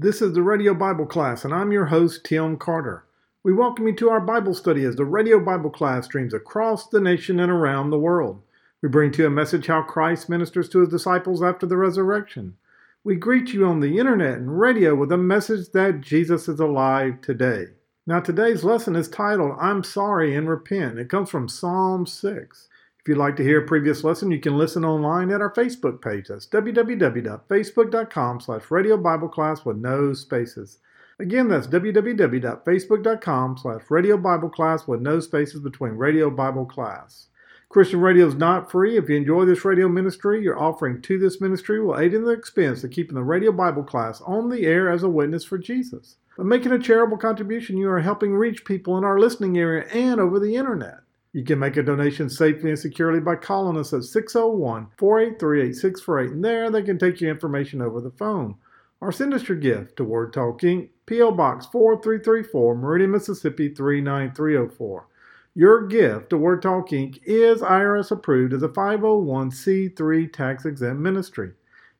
This is the Radio Bible Class, and I'm your host, Tim Carter. We welcome you to our Bible study as the Radio Bible Class streams across the nation and around the world. We bring to you a message how Christ ministers to his disciples after the resurrection. We greet you on the internet and radio with a message that Jesus is alive today. Now, today's lesson is titled, I'm Sorry and Repent. It comes from Psalm 6. If you'd like to hear a previous lesson, you can listen online at our Facebook page. That's www.facebook.com slash radio Bible class with no spaces. Again, that's www.facebook.com slash radio Bible class with no spaces between radio Bible class. Christian radio is not free. If you enjoy this radio ministry, your offering to this ministry will aid in the expense of keeping the radio Bible class on the air as a witness for Jesus. By making a charitable contribution, you are helping reach people in our listening area and over the internet. You can make a donation safely and securely by calling us at 601 483 8648, and there they can take your information over the phone. Or send us your gift to Word Talk Inc., P.O. Box 4334, Meridian, Mississippi 39304. Your gift to Word Talk Inc. is IRS approved as a 501c3 tax exempt ministry.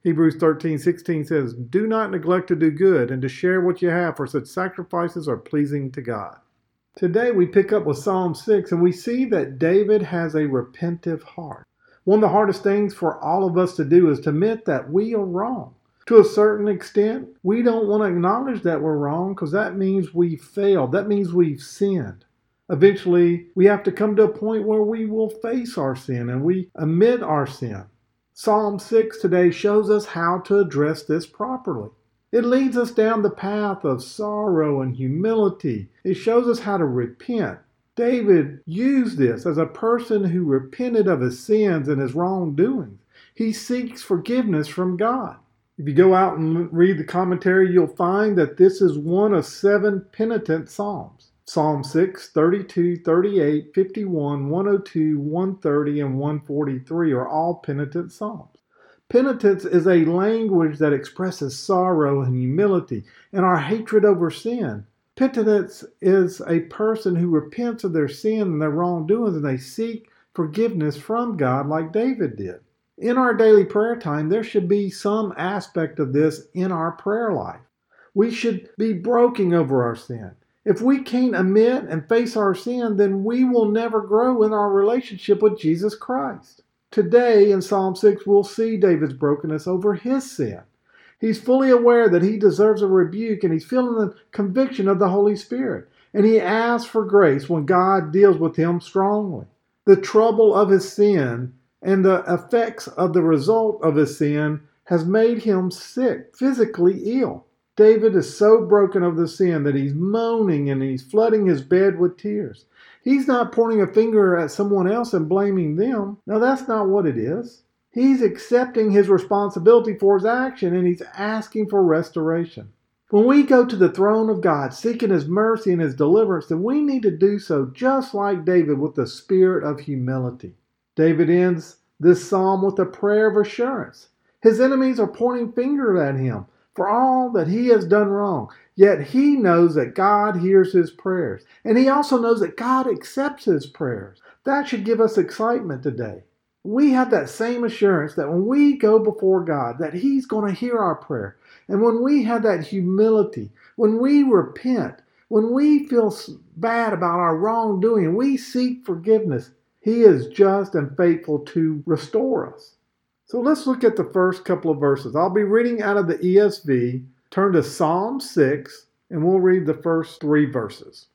Hebrews 13:16 says, "Do not neglect to do good and to share what you have, for such sacrifices are pleasing to God." Today we pick up with Psalm 6 and we see that David has a repentive heart. One of the hardest things for all of us to do is to admit that we are wrong. To a certain extent, we don't want to acknowledge that we're wrong because that means we've failed. That means we've sinned. Eventually, we have to come to a point where we will face our sin and we admit our sin. Psalm 6 today shows us how to address this properly. It leads us down the path of sorrow and humility. It shows us how to repent. David used this as a person who repented of his sins and his wrongdoings. He seeks forgiveness from God. If you go out and read the commentary, you'll find that this is one of seven penitent psalms. Psalm 6, 32, 38, 51, 102, 130, and 143 are all penitent psalms. Penitence is a language that expresses sorrow and humility and our hatred over sin. Penitence is a person who repents of their sin and their wrongdoings and they seek forgiveness from God, like David did. In our daily prayer time, there should be some aspect of this in our prayer life. We should be broken over our sin. If we can't admit and face our sin, then we will never grow in our relationship with Jesus Christ. Today in Psalm 6, we'll see David's brokenness over his sin. He's fully aware that he deserves a rebuke and he's feeling the conviction of the Holy Spirit. And he asks for grace when God deals with him strongly. The trouble of his sin and the effects of the result of his sin has made him sick, physically ill. David is so broken of the sin that he's moaning and he's flooding his bed with tears. He's not pointing a finger at someone else and blaming them. No, that's not what it is. He's accepting his responsibility for his action and he's asking for restoration. When we go to the throne of God seeking his mercy and his deliverance, then we need to do so just like David with the spirit of humility. David ends this psalm with a prayer of assurance. His enemies are pointing fingers at him for all that he has done wrong. Yet he knows that God hears his prayers. And he also knows that God accepts his prayers. That should give us excitement today. We have that same assurance that when we go before God, that he's going to hear our prayer. And when we have that humility, when we repent, when we feel bad about our wrongdoing, we seek forgiveness, he is just and faithful to restore us. So let's look at the first couple of verses. I'll be reading out of the ESV. Turn to Psalm 6, and we'll read the first three verses.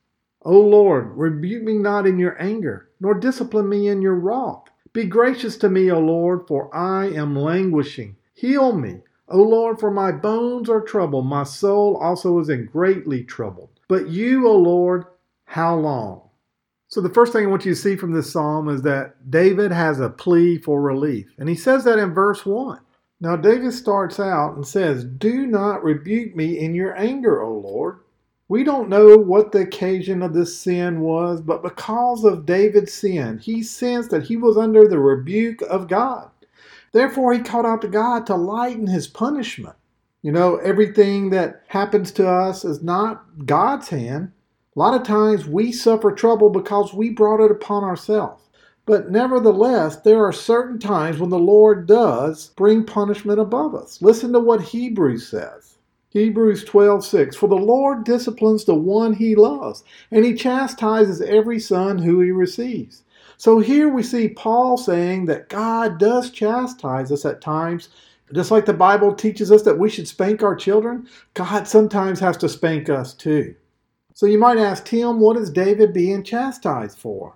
O Lord, rebuke me not in your anger, nor discipline me in your wrath. Be gracious to me, O Lord, for I am languishing. Heal me, O Lord, for my bones are troubled. My soul also is in greatly troubled. But you, O Lord, how long? So, the first thing I want you to see from this psalm is that David has a plea for relief. And he says that in verse 1. Now, David starts out and says, Do not rebuke me in your anger, O Lord. We don't know what the occasion of this sin was, but because of David's sin, he sensed that he was under the rebuke of God. Therefore, he called out to God to lighten his punishment. You know, everything that happens to us is not God's hand, a lot of times we suffer trouble because we brought it upon ourselves. But nevertheless, there are certain times when the Lord does bring punishment above us. Listen to what Hebrews says. Hebrews 12:6 For the Lord disciplines the one he loves, and he chastises every son who he receives. So here we see Paul saying that God does chastise us at times. Just like the Bible teaches us that we should spank our children, God sometimes has to spank us too. So you might ask, Tim, what is David being chastised for?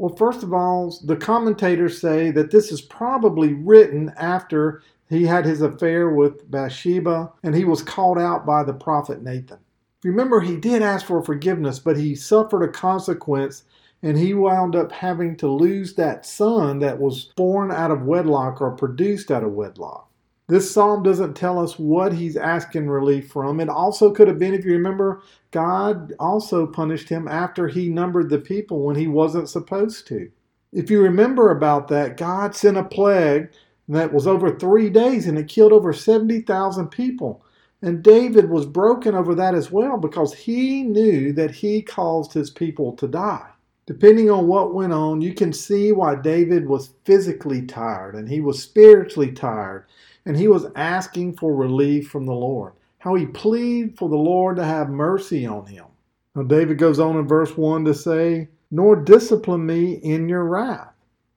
Well, first of all, the commentators say that this is probably written after he had his affair with Bathsheba, and he was called out by the prophet Nathan. Remember, he did ask for forgiveness, but he suffered a consequence, and he wound up having to lose that son that was born out of wedlock or produced out of wedlock. This psalm doesn't tell us what he's asking relief from. It also could have been, if you remember, God also punished him after he numbered the people when he wasn't supposed to. If you remember about that, God sent a plague that was over three days and it killed over 70,000 people. And David was broken over that as well because he knew that he caused his people to die. Depending on what went on, you can see why David was physically tired and he was spiritually tired and he was asking for relief from the Lord. How he pleaded for the Lord to have mercy on him. Now, David goes on in verse 1 to say, Nor discipline me in your wrath.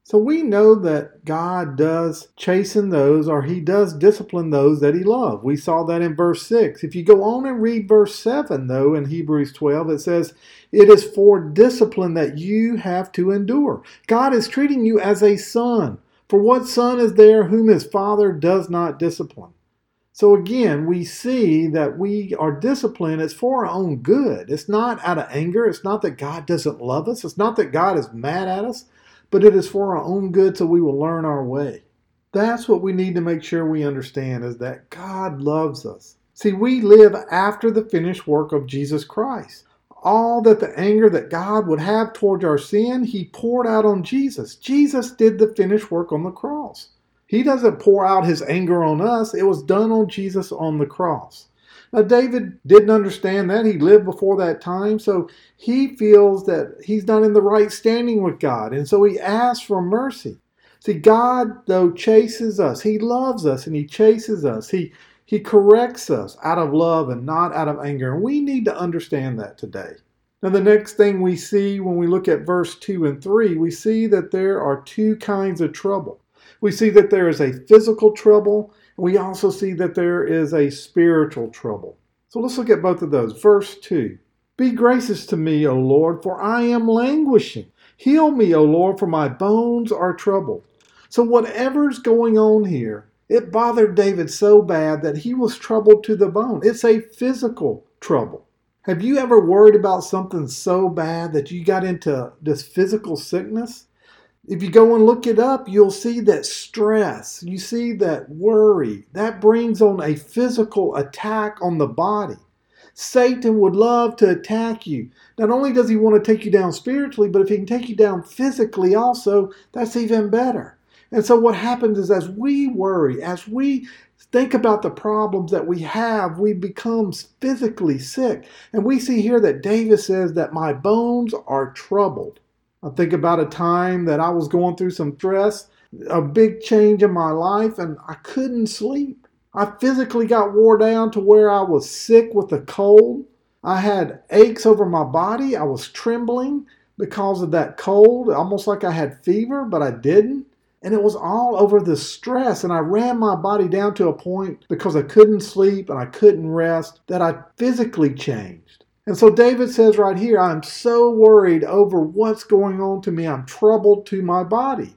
So we know that God does chasten those or he does discipline those that he loves. We saw that in verse 6. If you go on and read verse 7, though, in Hebrews 12, it says, It is for discipline that you have to endure. God is treating you as a son. For what son is there whom his father does not discipline? So again, we see that we are disciplined. It's for our own good. It's not out of anger. It's not that God doesn't love us. It's not that God is mad at us but it is for our own good so we will learn our way. That's what we need to make sure we understand is that God loves us. See, we live after the finished work of Jesus Christ. All that the anger that God would have towards our sin, He poured out on Jesus. Jesus did the finished work on the cross. He doesn't pour out His anger on us, it was done on Jesus on the cross. Now, David didn't understand that. He lived before that time, so he feels that he's not in the right standing with God, and so he asks for mercy. See, God, though, chases us. He loves us and He chases us. He, he corrects us out of love and not out of anger. And we need to understand that today. Now, the next thing we see when we look at verse 2 and 3, we see that there are two kinds of trouble. We see that there is a physical trouble and we also see that there is a spiritual trouble. So let's look at both of those. Verse 2 Be gracious to me, O Lord, for I am languishing. Heal me, O Lord, for my bones are troubled. So, whatever's going on here, it bothered David so bad that he was troubled to the bone. It's a physical trouble. Have you ever worried about something so bad that you got into this physical sickness? If you go and look it up, you'll see that stress, you see that worry, that brings on a physical attack on the body. Satan would love to attack you. Not only does he want to take you down spiritually, but if he can take you down physically also, that's even better. And so what happens is as we worry, as we think about the problems that we have, we become physically sick. And we see here that David says that my bones are troubled. I think about a time that I was going through some stress, a big change in my life, and I couldn't sleep. I physically got wore down to where I was sick with a cold. I had aches over my body. I was trembling because of that cold, almost like I had fever, but I didn't. And it was all over the stress. And I ran my body down to a point because I couldn't sleep and I couldn't rest that I physically changed. And so David says right here, I'm so worried over what's going on to me. I'm troubled to my body.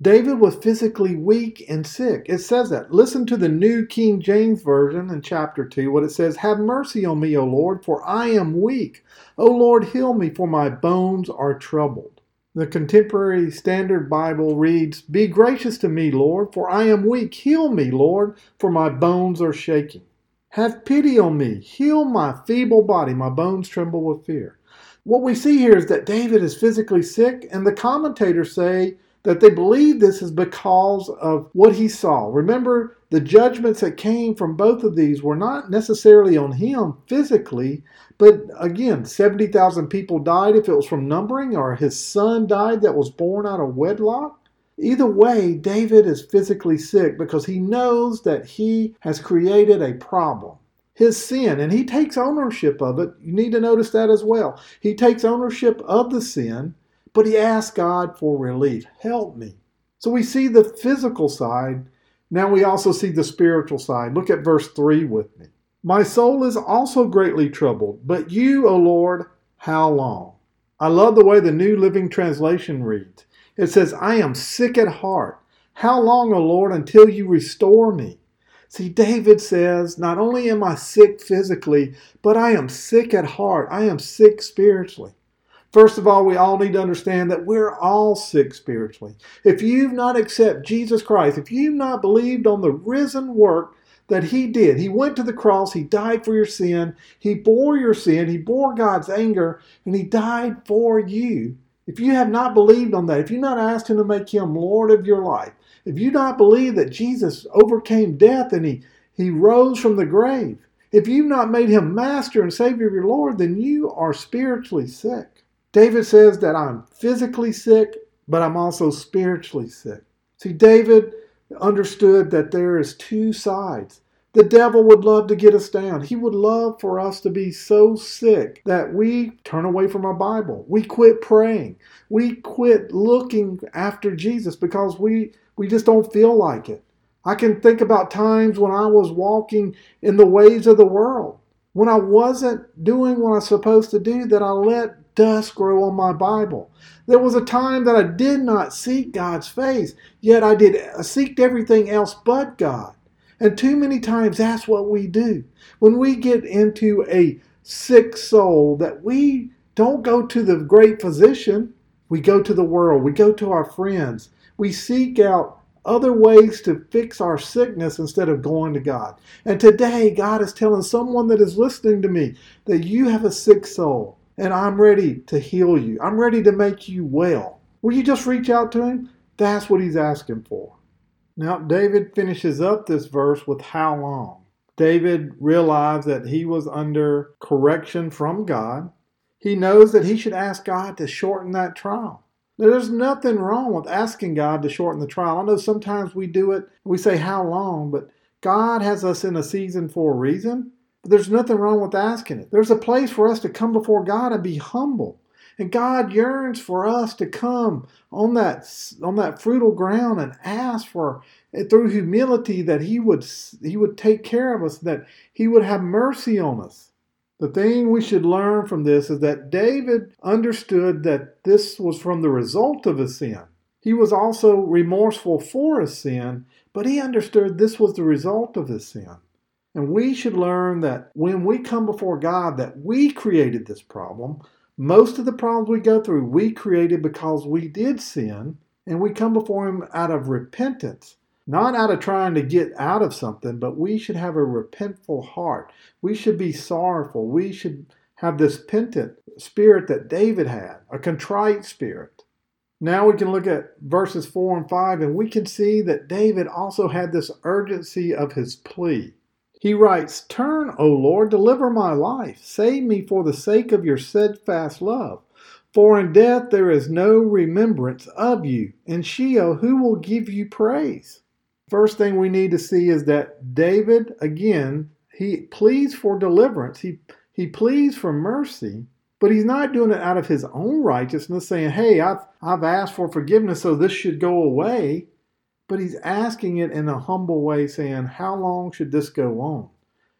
David was physically weak and sick. It says that. Listen to the New King James Version in chapter 2, what it says Have mercy on me, O Lord, for I am weak. O Lord, heal me, for my bones are troubled. The Contemporary Standard Bible reads, Be gracious to me, Lord, for I am weak. Heal me, Lord, for my bones are shaking. Have pity on me. Heal my feeble body. My bones tremble with fear. What we see here is that David is physically sick, and the commentators say that they believe this is because of what he saw. Remember, the judgments that came from both of these were not necessarily on him physically, but again, 70,000 people died if it was from numbering, or his son died that was born out of wedlock. Either way, David is physically sick because he knows that he has created a problem. his sin, and he takes ownership of it. You need to notice that as well. He takes ownership of the sin, but he asks God for relief. Help me. So we see the physical side. Now we also see the spiritual side. Look at verse 3 with me. My soul is also greatly troubled, but you, O Lord, how long? I love the way the New Living Translation reads. It says, I am sick at heart. How long, O Lord, until you restore me? See, David says, Not only am I sick physically, but I am sick at heart. I am sick spiritually. First of all, we all need to understand that we're all sick spiritually. If you've not accepted Jesus Christ, if you've not believed on the risen work that he did. He went to the cross, he died for your sin, he bore your sin, he bore God's anger, and he died for you. If you have not believed on that, if you've not asked him to make him Lord of your life, if you not believe that Jesus overcame death and he, he rose from the grave, if you've not made him master and savior of your Lord, then you are spiritually sick. David says that I'm physically sick, but I'm also spiritually sick. See, David understood that there is two sides. The devil would love to get us down. He would love for us to be so sick that we turn away from our Bible. We quit praying. We quit looking after Jesus because we, we just don't feel like it. I can think about times when I was walking in the ways of the world, when I wasn't doing what I was supposed to do, that I let dust grow on my Bible. There was a time that I did not seek God's face, yet I did I seeked everything else but God. And too many times that's what we do. When we get into a sick soul, that we don't go to the great physician, we go to the world, we go to our friends, we seek out other ways to fix our sickness instead of going to God. And today, God is telling someone that is listening to me that you have a sick soul and I'm ready to heal you. I'm ready to make you well. Will you just reach out to him? That's what he's asking for. Now, David finishes up this verse with how long? David realized that he was under correction from God. He knows that he should ask God to shorten that trial. There's nothing wrong with asking God to shorten the trial. I know sometimes we do it, we say how long, but God has us in a season for a reason. There's nothing wrong with asking it. There's a place for us to come before God and be humble. And God yearns for us to come on that on that fruitful ground and ask for through humility that He would He would take care of us, that He would have mercy on us. The thing we should learn from this is that David understood that this was from the result of his sin. He was also remorseful for his sin, but he understood this was the result of his sin. And we should learn that when we come before God, that we created this problem. Most of the problems we go through, we created because we did sin, and we come before Him out of repentance, not out of trying to get out of something, but we should have a repentful heart. We should be sorrowful. We should have this penitent spirit that David had, a contrite spirit. Now we can look at verses 4 and 5, and we can see that David also had this urgency of his plea. He writes, Turn, O Lord, deliver my life. Save me for the sake of your steadfast love. For in death there is no remembrance of you. In Sheol, who will give you praise? First thing we need to see is that David, again, he pleads for deliverance. He, he pleads for mercy, but he's not doing it out of his own righteousness, saying, Hey, I've, I've asked for forgiveness, so this should go away but he's asking it in a humble way, saying, How long should this go on?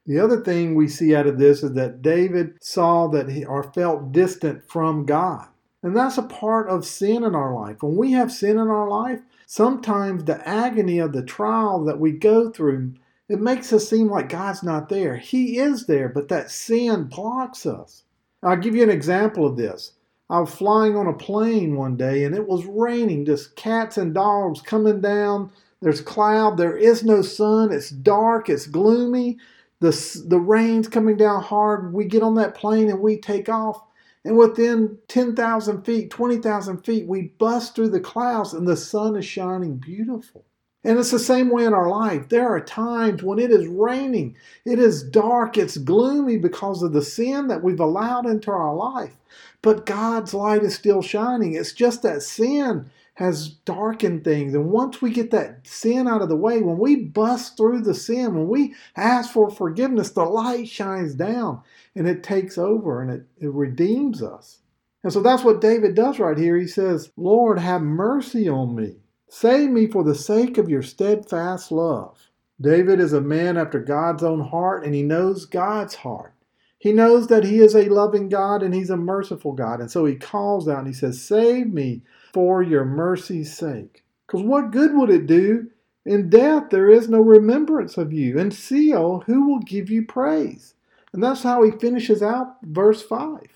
The other thing we see out of this is that David saw that he or felt distant from God. And that's a part of sin in our life. When we have sin in our life, sometimes the agony of the trial that we go through, it makes us seem like God's not there. He is there, but that sin blocks us. I'll give you an example of this. I was flying on a plane one day and it was raining, just cats and dogs coming down. There's cloud, there is no sun, it's dark, it's gloomy. The, the rain's coming down hard. We get on that plane and we take off. And within 10,000 feet, 20,000 feet, we bust through the clouds and the sun is shining beautiful. And it's the same way in our life. There are times when it is raining, it is dark, it's gloomy because of the sin that we've allowed into our life but God's light is still shining. It's just that sin has darkened things. And once we get that sin out of the way, when we bust through the sin, when we ask for forgiveness, the light shines down and it takes over and it, it redeems us. And so that's what David does right here. He says, Lord, have mercy on me. Save me for the sake of your steadfast love. David is a man after God's own heart, and he knows God's heart. He knows that he is a loving God and he's a merciful God. And so he calls out and he says, Save me for your mercy's sake. Because what good would it do? In death, there is no remembrance of you. And in Sheol, who will give you praise? And that's how he finishes out verse 5.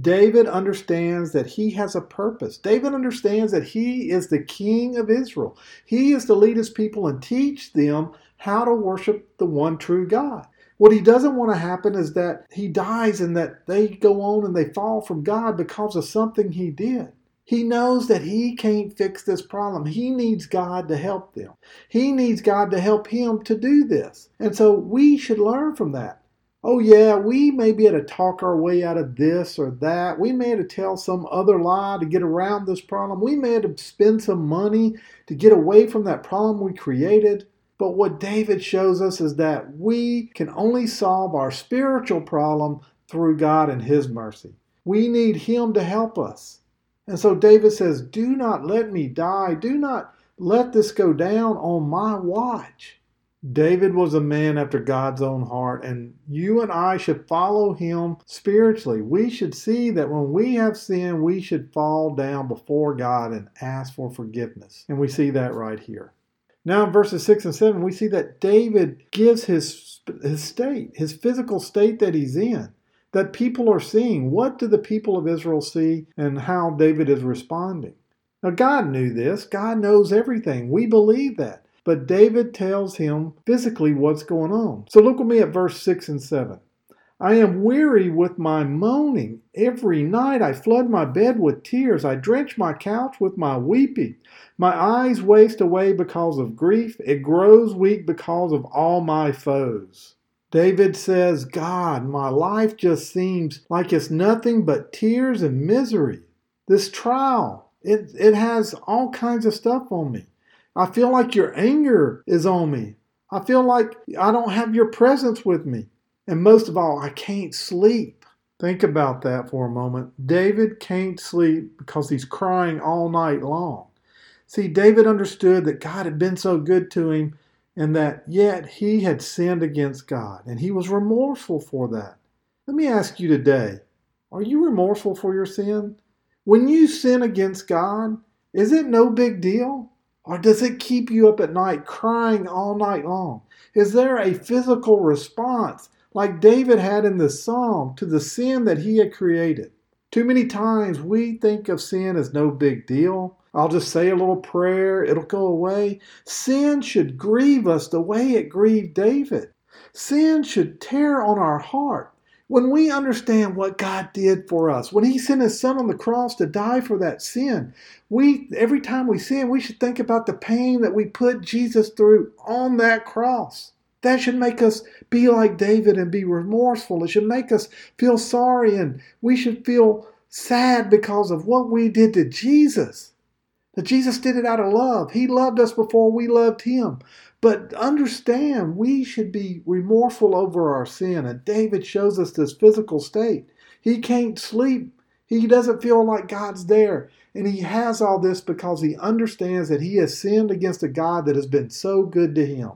David understands that he has a purpose. David understands that he is the king of Israel. He is to lead his people and teach them how to worship the one true God. What he doesn't want to happen is that he dies and that they go on and they fall from God because of something he did. He knows that he can't fix this problem. He needs God to help them. He needs God to help him to do this. And so we should learn from that. Oh, yeah, we may be able to talk our way out of this or that. We may have to tell some other lie to get around this problem. We may have to spend some money to get away from that problem we created. But what David shows us is that we can only solve our spiritual problem through God and His mercy. We need Him to help us. And so David says, Do not let me die. Do not let this go down on my watch. David was a man after God's own heart, and you and I should follow him spiritually. We should see that when we have sinned, we should fall down before God and ask for forgiveness. And we see that right here. Now, in verses 6 and 7, we see that David gives his, his state, his physical state that he's in that people are seeing. What do the people of Israel see and how David is responding? Now, God knew this. God knows everything. We believe that. But David tells him physically what's going on. So look with me at verse 6 and 7. I am weary with my moaning. Every night I flood my bed with tears. I drench my couch with my weeping. My eyes waste away because of grief. It grows weak because of all my foes. David says, God, my life just seems like it's nothing but tears and misery. This trial, it, it has all kinds of stuff on me. I feel like your anger is on me. I feel like I don't have your presence with me. And most of all, I can't sleep. Think about that for a moment. David can't sleep because he's crying all night long. See, David understood that God had been so good to him and that yet he had sinned against God, and he was remorseful for that. Let me ask you today are you remorseful for your sin? When you sin against God, is it no big deal? Or does it keep you up at night crying all night long? Is there a physical response like David had in the psalm to the sin that he had created? Too many times we think of sin as no big deal. I'll just say a little prayer, it'll go away. Sin should grieve us the way it grieved David. Sin should tear on our heart. When we understand what God did for us, when He sent His Son on the cross to die for that sin, we every time we sin, we should think about the pain that we put Jesus through on that cross. That should make us be like David and be remorseful. It should make us feel sorry and we should feel sad because of what we did to Jesus. That Jesus did it out of love. He loved us before we loved him. But understand, we should be remorseful over our sin. And David shows us this physical state. He can't sleep. He doesn't feel like God's there. And he has all this because he understands that he has sinned against a God that has been so good to him.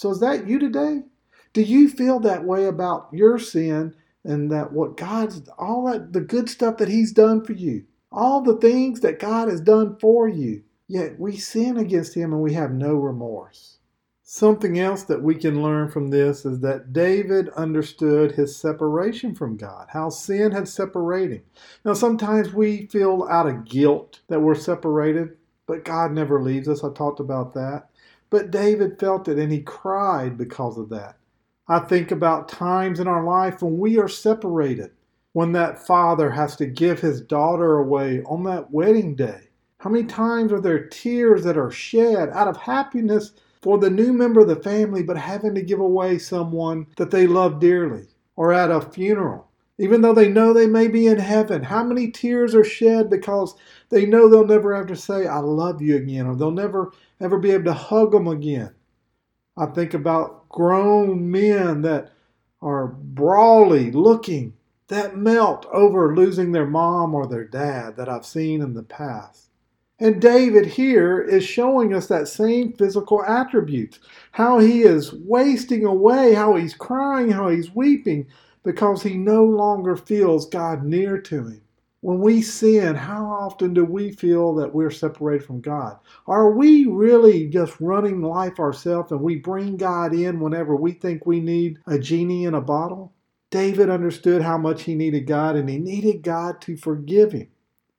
So is that you today? Do you feel that way about your sin and that what God's all that the good stuff that he's done for you? all the things that God has done for you, yet we sin against Him and we have no remorse. Something else that we can learn from this is that David understood his separation from God, how sin had separated him. Now, sometimes we feel out of guilt that we're separated, but God never leaves us. I talked about that. But David felt it and he cried because of that. I think about times in our life when we are separated when that father has to give his daughter away on that wedding day? How many times are there tears that are shed out of happiness for the new member of the family, but having to give away someone that they love dearly? Or at a funeral, Even though they know they may be in heaven, how many tears are shed because they know they'll never have to say, I love you again, or they'll never ever be able to hug them again. I think about grown men that are brawly looking, that melt over losing their mom or their dad that I've seen in the past. And David here is showing us that same physical attributes how he is wasting away, how he's crying, how he's weeping because he no longer feels God near to him. When we sin, how often do we feel that we're separated from God? Are we really just running life ourselves and we bring God in whenever we think we need a genie in a bottle? David understood how much he needed God and he needed God to forgive him.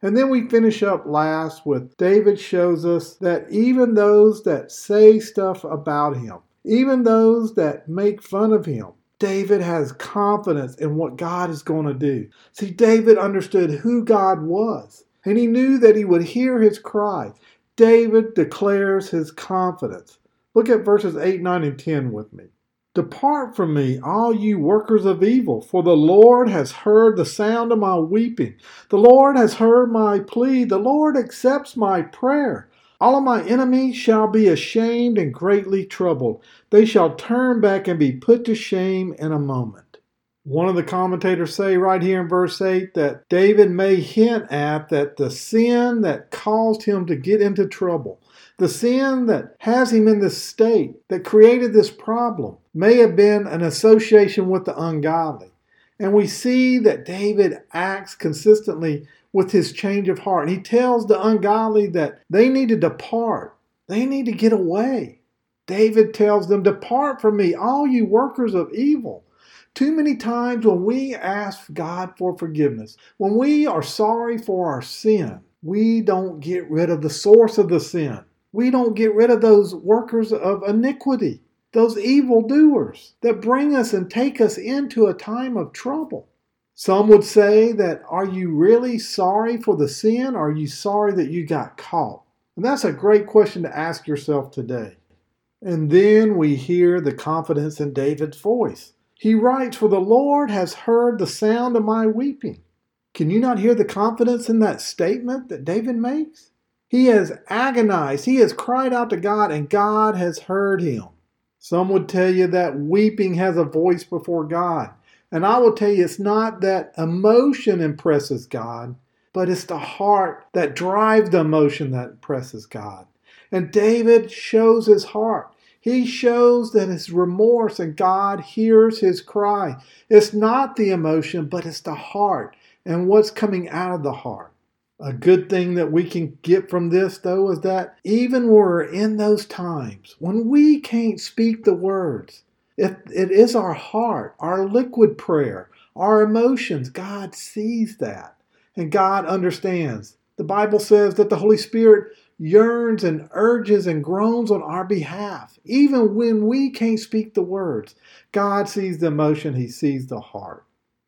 And then we finish up last with David shows us that even those that say stuff about him, even those that make fun of him, David has confidence in what God is going to do. See, David understood who God was, and he knew that he would hear his cry. David declares his confidence. Look at verses 8, 9, and 10 with me. Depart from me, all you workers of evil, for the Lord has heard the sound of my weeping. The Lord has heard my plea. The Lord accepts my prayer. All of my enemies shall be ashamed and greatly troubled. They shall turn back and be put to shame in a moment. One of the commentators say right here in verse 8 that David may hint at that the sin that caused him to get into trouble, the sin that has him in this state, that created this problem, may have been an association with the ungodly. And we see that David acts consistently with his change of heart. He tells the ungodly that they need to depart, they need to get away. David tells them, Depart from me, all you workers of evil. Too many times when we ask God for forgiveness, when we are sorry for our sin, we don't get rid of the source of the sin. We don't get rid of those workers of iniquity those evil doers that bring us and take us into a time of trouble. Some would say that, are you really sorry for the sin? Are you sorry that you got caught? And that's a great question to ask yourself today. And then we hear the confidence in David's voice. He writes, For the Lord has heard the sound of my weeping. Can you not hear the confidence in that statement that David makes? He has agonized, he has cried out to God, and God has heard him. Some would tell you that weeping has a voice before God. And I will tell you, it's not that emotion impresses God, but it's the heart that drives the emotion that impresses God. And David shows his heart. He shows that his remorse and God hears his cry. It's not the emotion, but it's the heart and what's coming out of the heart. A good thing that we can get from this, though, is that even we're in those times when we can't speak the words, if it is our heart, our liquid prayer, our emotions, God sees that and God understands. The Bible says that the Holy Spirit yearns and urges and groans on our behalf. Even when we can't speak the words, God sees the emotion, He sees the heart.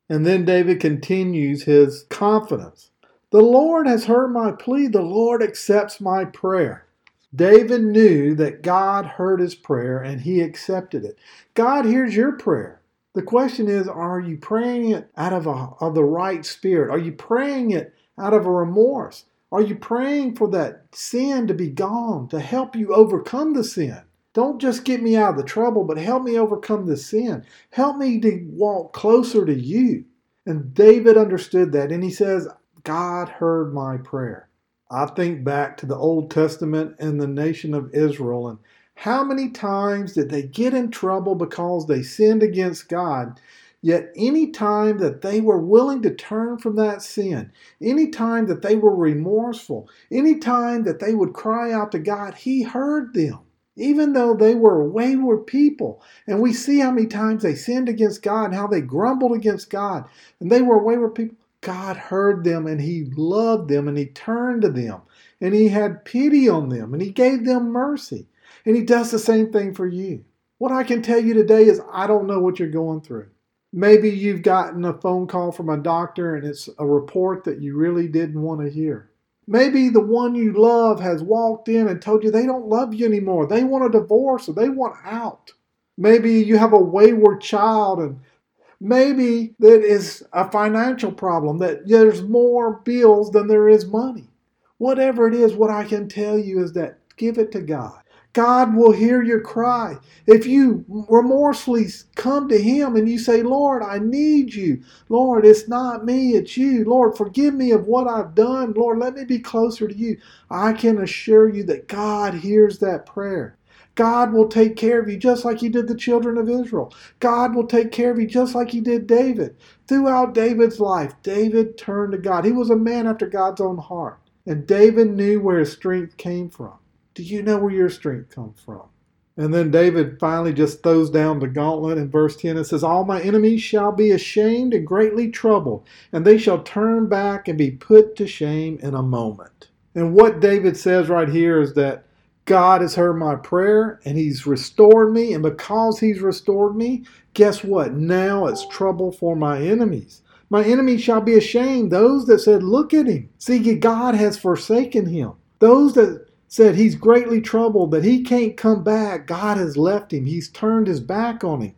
And then David continues his confidence. The Lord has heard my plea. The Lord accepts my prayer. David knew that God heard his prayer and he accepted it. God hears your prayer. The question is, are you praying it out of, a, of the right spirit? Are you praying it out of a remorse? Are you praying for that sin to be gone, to help you overcome the sin? Don't just get me out of the trouble, but help me overcome the sin. Help me to walk closer to you. And David understood that, and he says, God heard my prayer. I think back to the Old Testament and the nation of Israel and how many times did they get in trouble because they sinned against God? Yet, any time that they were willing to turn from that sin, any time that they were remorseful, any time that they would cry out to God, He heard them. Even though they were wayward people. And we see how many times they sinned against God and how they grumbled against God. And they were wayward people. God heard them and He loved them and He turned to them and He had pity on them and He gave them mercy. And He does the same thing for you. What I can tell you today is I don't know what you're going through. Maybe you've gotten a phone call from a doctor and it's a report that you really didn't want to hear. Maybe the one you love has walked in and told you they don't love you anymore. They want a divorce or they want out. Maybe you have a wayward child and Maybe that is a financial problem, that there's more bills than there is money. Whatever it is, what I can tell you is that give it to God. God will hear your cry. If you remorsefully come to Him and you say, Lord, I need you. Lord, it's not me, it's you. Lord, forgive me of what I've done. Lord, let me be closer to you. I can assure you that God hears that prayer. God will take care of you just like He did the children of Israel. God will take care of you just like He did David. Throughout David's life, David turned to God. He was a man after God's own heart. And David knew where his strength came from. Do you know where your strength comes from? And then David finally just throws down the gauntlet in verse 10. and says, All my enemies shall be ashamed and greatly troubled, and they shall turn back and be put to shame in a moment. And what David says right here is that God has heard my prayer and he's restored me. And because he's restored me, guess what? Now it's trouble for my enemies. My enemies shall be ashamed. Those that said, Look at him. See, God has forsaken him. Those that said he's greatly troubled, that he can't come back. God has left him. He's turned his back on him.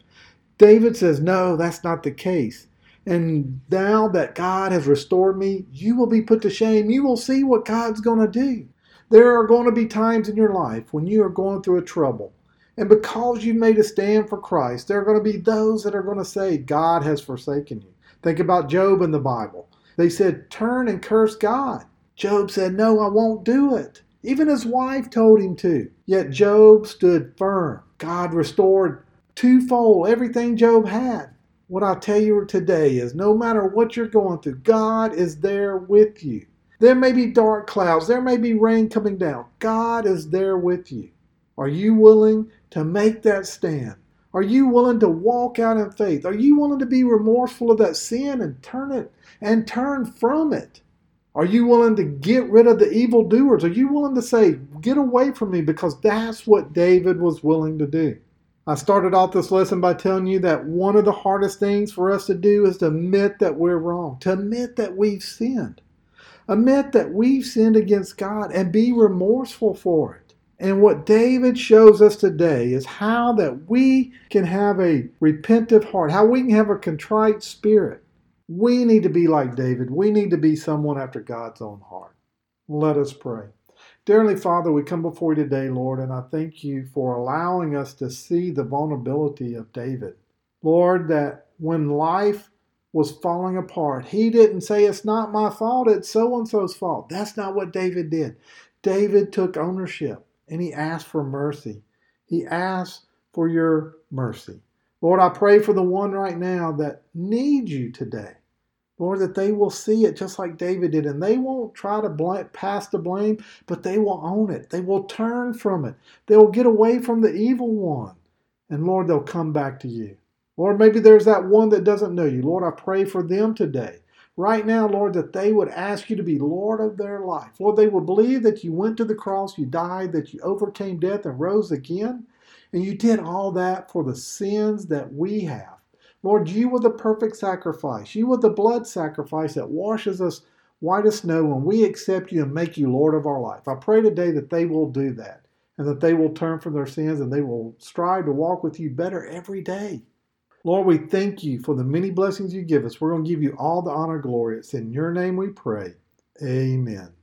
David says, No, that's not the case. And now that God has restored me, you will be put to shame. You will see what God's going to do. There are going to be times in your life when you are going through a trouble. And because you've made a stand for Christ, there are going to be those that are going to say, God has forsaken you. Think about Job in the Bible. They said, Turn and curse God. Job said, No, I won't do it. Even his wife told him to. Yet Job stood firm. God restored twofold everything Job had. What I tell you today is no matter what you're going through, God is there with you. There may be dark clouds, there may be rain coming down. God is there with you. Are you willing to make that stand? Are you willing to walk out in faith? Are you willing to be remorseful of that sin and turn it and turn from it? Are you willing to get rid of the evildoers? Are you willing to say, Get away from me? Because that's what David was willing to do. I started off this lesson by telling you that one of the hardest things for us to do is to admit that we're wrong, to admit that we've sinned. Admit that we've sinned against God and be remorseful for it. And what David shows us today is how that we can have a repentant heart, how we can have a contrite spirit, we need to be like David. We need to be someone after God's own heart. Let us pray. Dearly Father, we come before you today, Lord, and I thank you for allowing us to see the vulnerability of David. Lord, that when life was falling apart, he didn't say, It's not my fault, it's so and so's fault. That's not what David did. David took ownership and he asked for mercy. He asked for your mercy. Lord, I pray for the one right now that needs you today. Lord, that they will see it just like David did, and they won't try to blame, pass the blame, but they will own it. They will turn from it. They will get away from the evil one. And Lord, they'll come back to you. Lord, maybe there's that one that doesn't know you. Lord, I pray for them today. Right now, Lord, that they would ask you to be Lord of their life. Lord, they would believe that you went to the cross, you died, that you overcame death and rose again. And you did all that for the sins that we have. Lord, you were the perfect sacrifice. You were the blood sacrifice that washes us white as snow when we accept you and make you Lord of our life. I pray today that they will do that and that they will turn from their sins and they will strive to walk with you better every day. Lord, we thank you for the many blessings you give us. We're going to give you all the honor and glory. It's in your name we pray. Amen.